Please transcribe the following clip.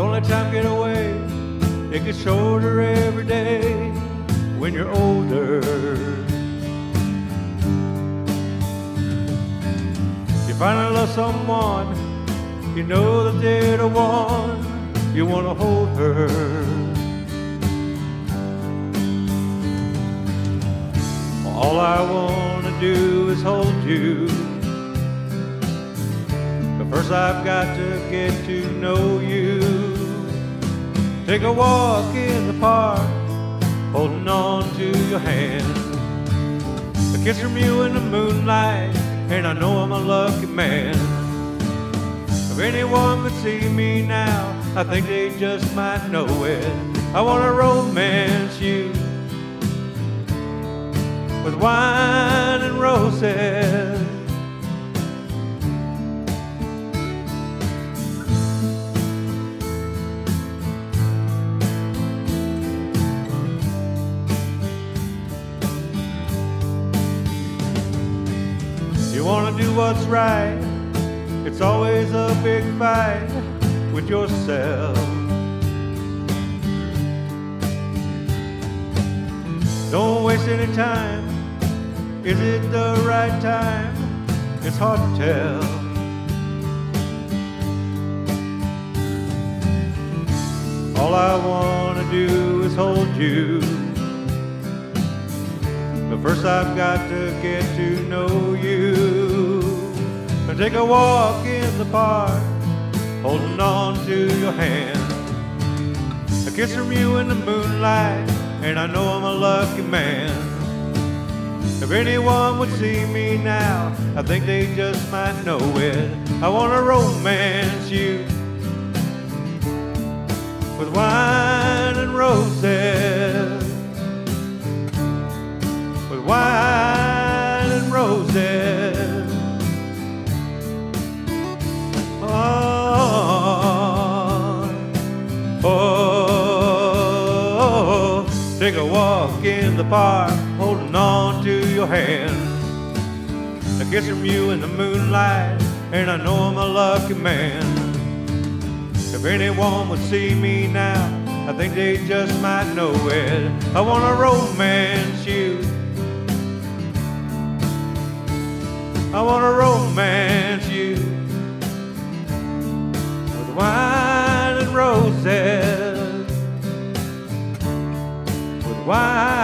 let time get away. It gets shorter every day when you're older. You finally love someone, you know that they're the one, you want to hold her. All I want to do is hold you. But first I've got to get to know. Take a walk in the park, holding on to your hand. A kiss from you in the moonlight, and I know I'm a lucky man. If anyone could see me now, I think they just might know it. I want to romance you with wine You want to do what's right, it's always a big fight with yourself. Don't waste any time. Is it the right time? It's hard to tell. All I want to do is hold you. But first I've got to get to know you. And take a walk in the park, holding on to your hand. A kiss from you in the moonlight, and I know I'm a lucky man. If anyone would see me now, I think they just might know it. I want to romance you with wine and roses. Wine and roses. Oh, oh, take a walk in the park, holding on to your hand. A kiss from you in the moonlight, and I know I'm a lucky man. If anyone would see me now, I think they just might know it. I want to romance you. I want to romance you with wine and roses. With wine